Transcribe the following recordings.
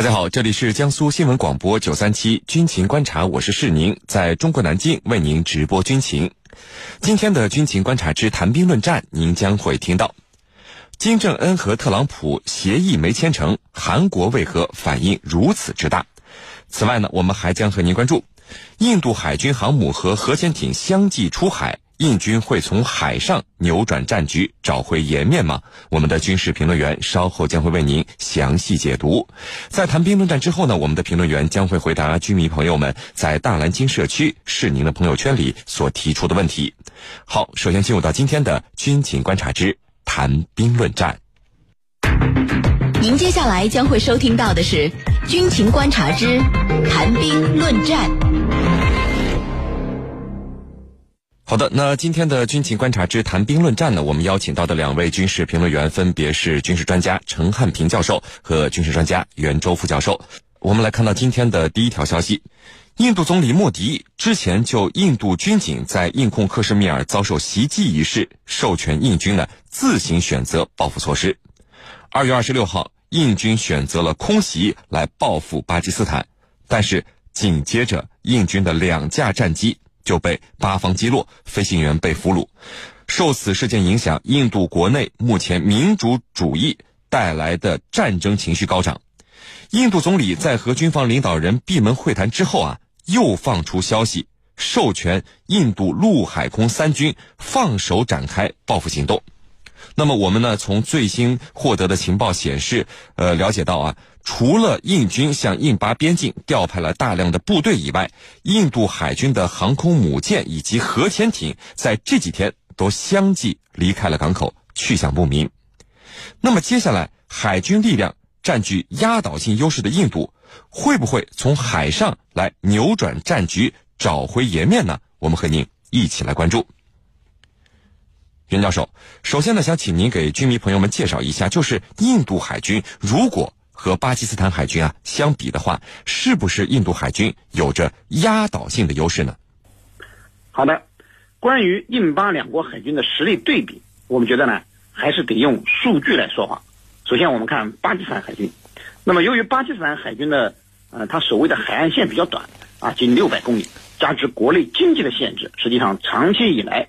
大家好，这里是江苏新闻广播九三七军情观察，我是世宁，在中国南京为您直播军情。今天的军情观察之谈兵论战，您将会听到金正恩和特朗普协议没签成，韩国为何反应如此之大？此外呢，我们还将和您关注印度海军航母和核潜艇相继出海。印军会从海上扭转战局，找回颜面吗？我们的军事评论员稍后将会为您详细解读。在谈兵论战之后呢，我们的评论员将会回答居民朋友们在大蓝鲸社区是您的朋友圈里所提出的问题。好，首先进入到今天的军情观察之谈兵论战。您接下来将会收听到的是军情观察之谈兵论战。好的，那今天的军情观察之谈兵论战呢，我们邀请到的两位军事评论员分别是军事专家陈汉平教授和军事专家袁周副教授。我们来看到今天的第一条消息：印度总理莫迪之前就印度军警在印控克什米尔遭受袭击一事，授权印军呢自行选择报复措施。二月二十六号，印军选择了空袭来报复巴基斯坦，但是紧接着印军的两架战机。就被八方击落，飞行员被俘虏。受此事件影响，印度国内目前民主主义带来的战争情绪高涨。印度总理在和军方领导人闭门会谈之后啊，又放出消息，授权印度陆海空三军放手展开报复行动。那么我们呢？从最新获得的情报显示，呃，了解到啊，除了印军向印巴边境调派了大量的部队以外，印度海军的航空母舰以及核潜艇在这几天都相继离开了港口，去向不明。那么接下来，海军力量占据压倒性优势的印度，会不会从海上来扭转战局，找回颜面呢？我们和您一起来关注。袁教授，首先呢，想请您给军迷朋友们介绍一下，就是印度海军如果和巴基斯坦海军啊相比的话，是不是印度海军有着压倒性的优势呢？好的，关于印巴两国海军的实力对比，我们觉得呢，还是得用数据来说话。首先，我们看巴基斯坦海军，那么由于巴基斯坦海军的呃，它所谓的海岸线比较短啊，仅六百公里，加之国内经济的限制，实际上长期以来。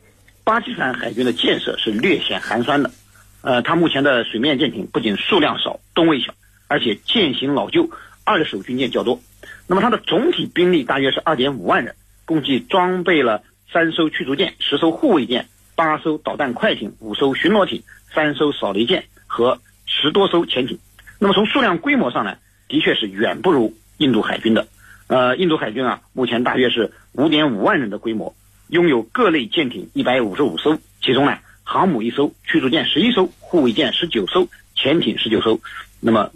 巴基斯坦海军的建设是略显寒酸的，呃，它目前的水面舰艇不仅数量少、吨位小，而且舰型老旧，二手军舰较多。那么它的总体兵力大约是二点五万人，共计装备了三艘驱逐舰、十艘护卫舰、八艘导弹快艇、五艘巡逻艇、三艘扫雷舰和十多艘潜艇。那么从数量规模上呢，的确是远不如印度海军的。呃，印度海军啊，目前大约是五点五万人的规模。拥有各类舰艇一百五十五艘，其中呢，航母一艘，驱逐舰十一艘，护卫舰十九艘，潜艇十九艘，那么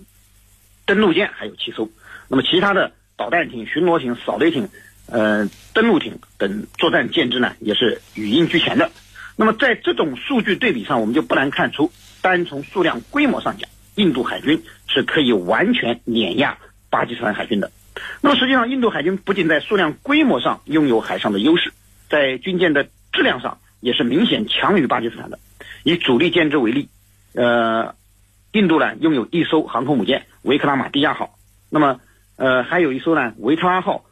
登陆舰还有七艘，那么其他的导弹艇、巡逻艇、扫雷艇、呃登陆艇等作战舰只呢，也是语音俱全的。那么在这种数据对比上，我们就不难看出，单从数量规模上讲，印度海军是可以完全碾压巴基斯坦海军的。那么实际上，印度海军不仅在数量规模上拥有海上的优势。在军舰的质量上也是明显强于巴基斯坦的。以主力舰只为例，呃，印度呢拥有一艘航空母舰维克拉玛蒂亚号，那么呃还有一艘呢维特拉号，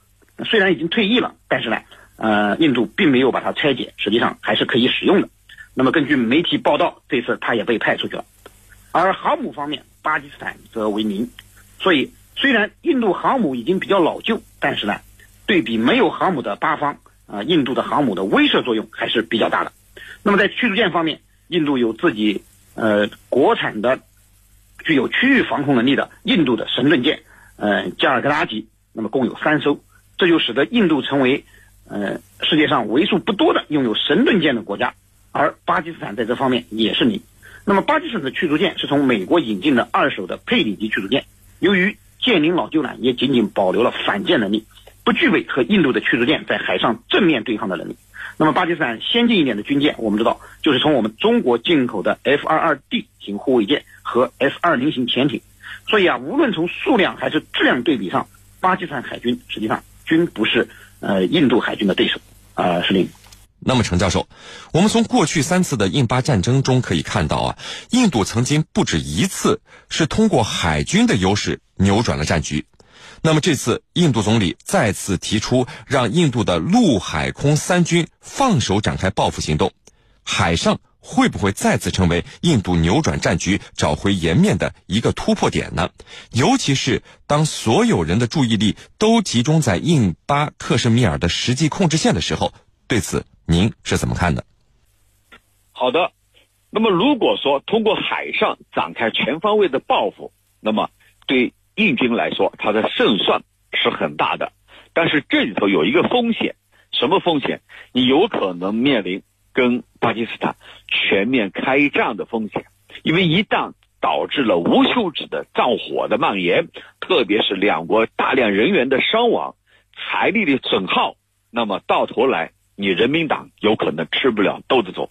虽然已经退役了，但是呢，呃，印度并没有把它拆解，实际上还是可以使用的。那么根据媒体报道，这次它也被派出去了。而航母方面，巴基斯坦则为零。所以虽然印度航母已经比较老旧，但是呢，对比没有航母的巴方。啊，印度的航母的威慑作用还是比较大的。那么在驱逐舰方面，印度有自己呃国产的具有区域防空能力的印度的神盾舰，呃加尔各答级，那么共有三艘，这就使得印度成为呃世界上为数不多的拥有神盾舰的国家。而巴基斯坦在这方面也是零。那么巴基斯坦的驱逐舰是从美国引进的二手的佩里级驱逐舰，由于舰龄老旧呢，也仅仅保留了反舰能力。不具备和印度的驱逐舰在海上正面对抗的能力。那么，巴基斯坦先进一点的军舰，我们知道就是从我们中国进口的 F 二二 D 型护卫舰和 F 二零型潜艇。所以啊，无论从数量还是质量对比上，巴基斯坦海军实际上均不是呃印度海军的对手。啊，司令。那么，程教授，我们从过去三次的印巴战争中可以看到啊，印度曾经不止一次是通过海军的优势扭转了战局。那么这次印度总理再次提出让印度的陆海空三军放手展开报复行动，海上会不会再次成为印度扭转战局、找回颜面的一个突破点呢？尤其是当所有人的注意力都集中在印巴克什米尔的实际控制线的时候，对此您是怎么看的？好的，那么如果说通过海上展开全方位的报复，那么对印军来说，他的胜算是很大的。但是这里头有一个风险，什么风险？你有可能面临跟巴基斯坦全面开战的风险，因为一旦导致了无休止的战火的蔓延，特别是两国大量人员的伤亡、财力的损耗，那么到头来你人民党有可能吃不了兜着走。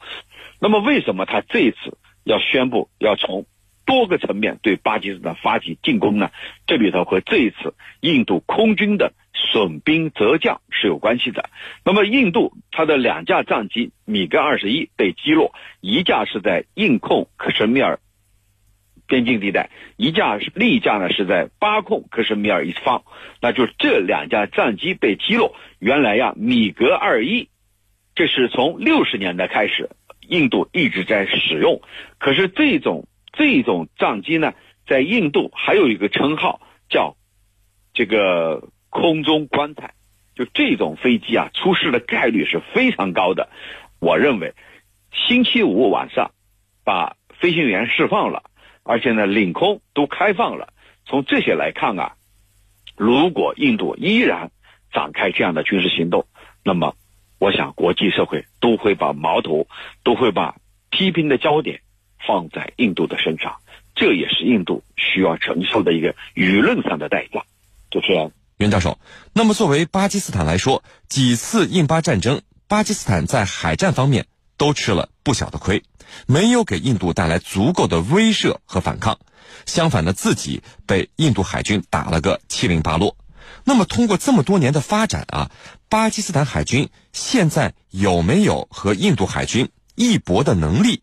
那么，为什么他这一次要宣布要从多个层面对巴基斯坦发起进攻呢？这里头和这一次印度空军的损兵折将是有关系的。那么，印度它的两架战机米格二十一被击落，一架是在印控克什米尔边境地带，一架是另一架呢是在巴控克什米尔一方。那就是这两架战机被击落。原来呀，米格二一，这是从六十年代开始。印度一直在使用，可是这种这种战机呢，在印度还有一个称号叫这个空中棺材，就这种飞机啊，出事的概率是非常高的。我认为，星期五晚上把飞行员释放了，而且呢，领空都开放了。从这些来看啊，如果印度依然展开这样的军事行动，那么。我想，国际社会都会把矛头，都会把批评的焦点放在印度的身上，这也是印度需要承受的一个舆论上的代价。主持人，袁教授，那么作为巴基斯坦来说，几次印巴战争，巴基斯坦在海战方面都吃了不小的亏，没有给印度带来足够的威慑和反抗，相反的，自己被印度海军打了个七零八落。那么，通过这么多年的发展啊，巴基斯坦海军现在有没有和印度海军一搏的能力？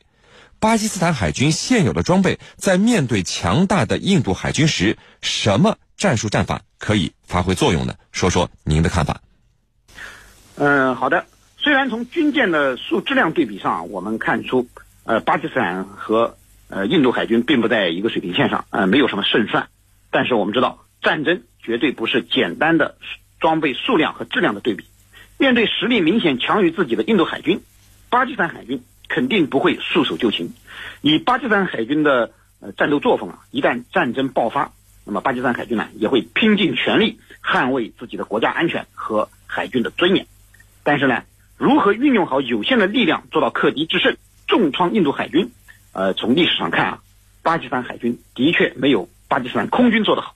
巴基斯坦海军现有的装备在面对强大的印度海军时，什么战术战法可以发挥作用呢？说说您的看法。嗯，好的。虽然从军舰的数质量对比上，我们看出，呃，巴基斯坦和呃印度海军并不在一个水平线上，呃，没有什么胜算。但是我们知道，战争。绝对不是简单的装备数量和质量的对比。面对实力明显强于自己的印度海军，巴基斯坦海军肯定不会束手就擒。以巴基斯坦海军的呃战斗作风啊，一旦战争爆发，那么巴基斯坦海军呢也会拼尽全力捍卫自己的国家安全和海军的尊严。但是呢，如何运用好有限的力量做到克敌制胜，重创印度海军？呃，从历史上看啊，巴基斯坦海军的确没有巴基斯坦空军做得好。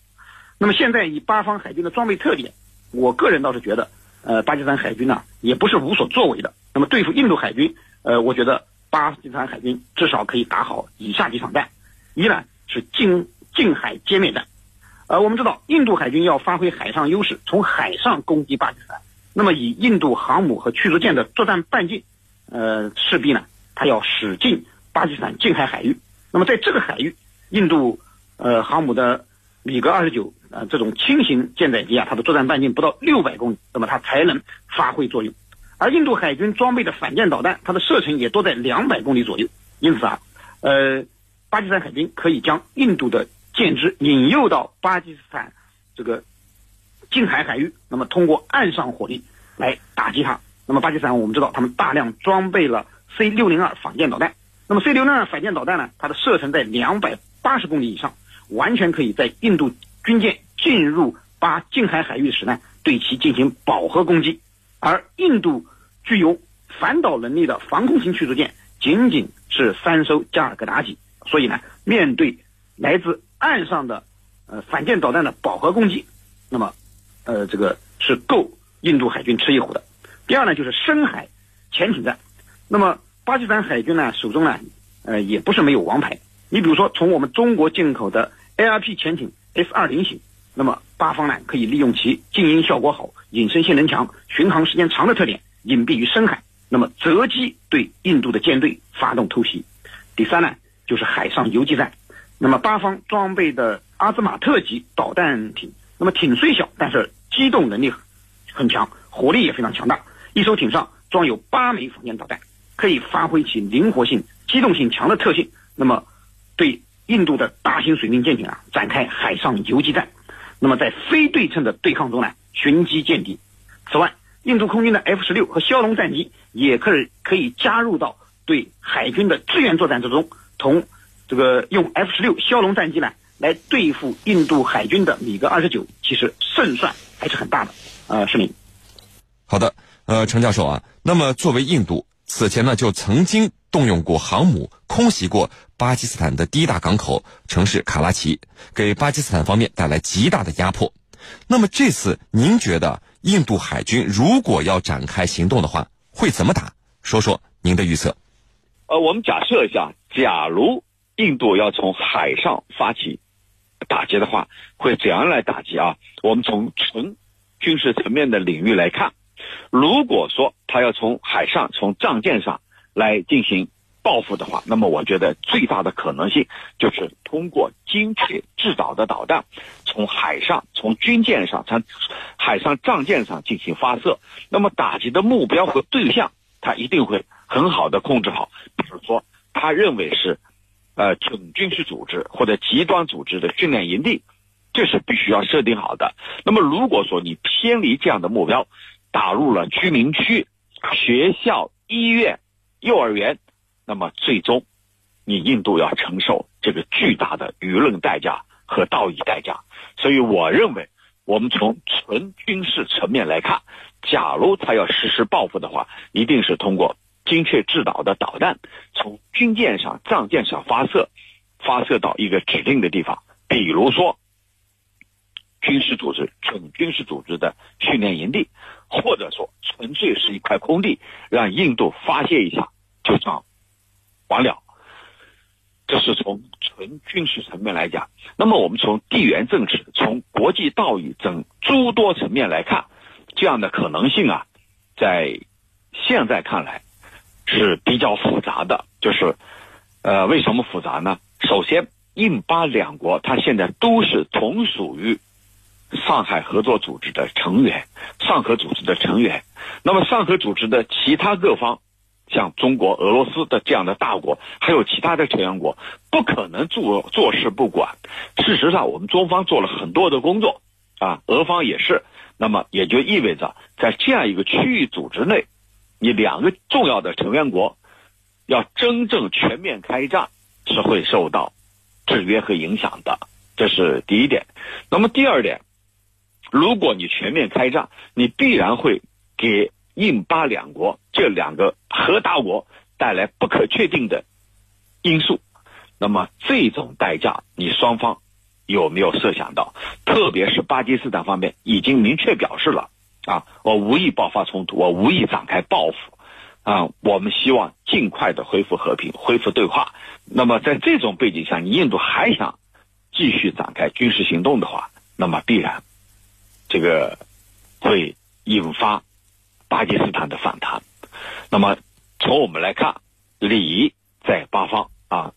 那么现在以巴方海军的装备特点，我个人倒是觉得，呃，巴基斯坦海军呢也不是无所作为的。那么对付印度海军，呃，我觉得巴基斯坦海军至少可以打好以下几场战：一呢是近近海歼灭战。呃，我们知道印度海军要发挥海上优势，从海上攻击巴基斯坦。那么以印度航母和驱逐舰的作战半径，呃，势必呢它要驶进巴基斯坦近海海域。那么在这个海域，印度呃航母的米格二十九。呃，这种轻型舰载机啊，它的作战半径不到六百公里，那么它才能发挥作用。而印度海军装备的反舰导弹，它的射程也都在两百公里左右。因此啊，呃，巴基斯坦海军可以将印度的舰只引诱到巴基斯坦这个近海海域，那么通过岸上火力来打击它。那么巴基斯坦我们知道，他们大量装备了 C 六零二反舰导弹。那么 C 六零二反舰导弹呢，它的射程在两百八十公里以上，完全可以在印度。军舰进入巴近海海域时呢，对其进行饱和攻击，而印度具有反导能力的防空型驱逐舰仅仅是三艘加尔各答级，所以呢，面对来自岸上的呃反舰导弹的饱和攻击，那么呃这个是够印度海军吃一壶的。第二呢，就是深海潜艇战，那么巴基斯坦海军呢手中呢呃也不是没有王牌，你比如说从我们中国进口的 ARP 潜艇。S 二零型，那么巴方呢可以利用其静音效果好、隐身性能强、巡航时间长的特点，隐蔽于深海，那么择机对印度的舰队发动突袭。第三呢就是海上游击战，那么巴方装备的阿兹马特级导弹艇。那么艇虽小，但是机动能力很强，火力也非常强大。一艘艇上装有八枚防舰导弹，可以发挥其灵活性、机动性强的特性。那么，对印度的大型水兵舰艇啊展开海上游击战。那么在非对称的对抗中呢，寻机歼敌。此外，印度空军的 F 十六和枭龙战机也可以可以加入到对海军的支援作战之中，同这个用 F 十六枭龙战机呢。来对付印度海军的米格二十九，其实胜算还是很大的。呃，市民。好的，呃，程教授啊，那么作为印度，此前呢就曾经动用过航母空袭过巴基斯坦的第一大港口城市卡拉奇，给巴基斯坦方面带来极大的压迫。那么这次您觉得印度海军如果要展开行动的话，会怎么打？说说您的预测。呃，我们假设一下，假如印度要从海上发起。打击的话会怎样来打击啊？我们从纯军事层面的领域来看，如果说他要从海上、从战舰上来进行报复的话，那么我觉得最大的可能性就是通过精确制导的导弹，从海上、从军舰上、从海上战舰上进行发射。那么打击的目标和对象，他一定会很好的控制好。比如说，他认为是。呃，准军事组织或者极端组织的训练营地，这是必须要设定好的。那么，如果说你偏离这样的目标，打入了居民区、学校、医院、幼儿园，那么最终，你印度要承受这个巨大的舆论代价和道义代价。所以，我认为，我们从纯军事层面来看，假如他要实施报复的话，一定是通过。精确制导的导弹从军舰上、战舰上发射，发射到一个指定的地方，比如说军事组织、准军事组织的训练营地，或者说纯粹是一块空地，让印度发泄一下就算完了。这是从纯军事层面来讲。那么我们从地缘政治、从国际道义等诸多层面来看，这样的可能性啊，在现在看来。是比较复杂的，就是，呃，为什么复杂呢？首先，印巴两国它现在都是同属于上海合作组织的成员，上合组织的成员。那么，上合组织的其他各方，像中国、俄罗斯的这样的大国，还有其他的成员国，不可能坐坐视不管。事实上，我们中方做了很多的工作，啊，俄方也是。那么，也就意味着在这样一个区域组织内。你两个重要的成员国要真正全面开战，是会受到制约和影响的，这是第一点。那么第二点，如果你全面开战，你必然会给印巴两国这两个核大国带来不可确定的因素。那么这种代价，你双方有没有设想到？特别是巴基斯坦方面已经明确表示了。啊，我无意爆发冲突，我无意展开报复，啊，我们希望尽快的恢复和平，恢复对话。那么在这种背景下，你印度还想继续展开军事行动的话，那么必然这个会引发巴基斯坦的反弹。那么从我们来看，理在八方啊。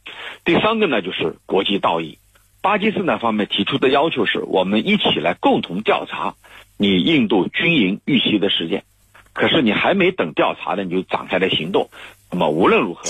第三个呢，就是国际道义。巴基斯坦方面提出的要求是我们一起来共同调查。你印度军营遇袭的事件，可是你还没等调查呢，你就展开了行动，那么无论如何。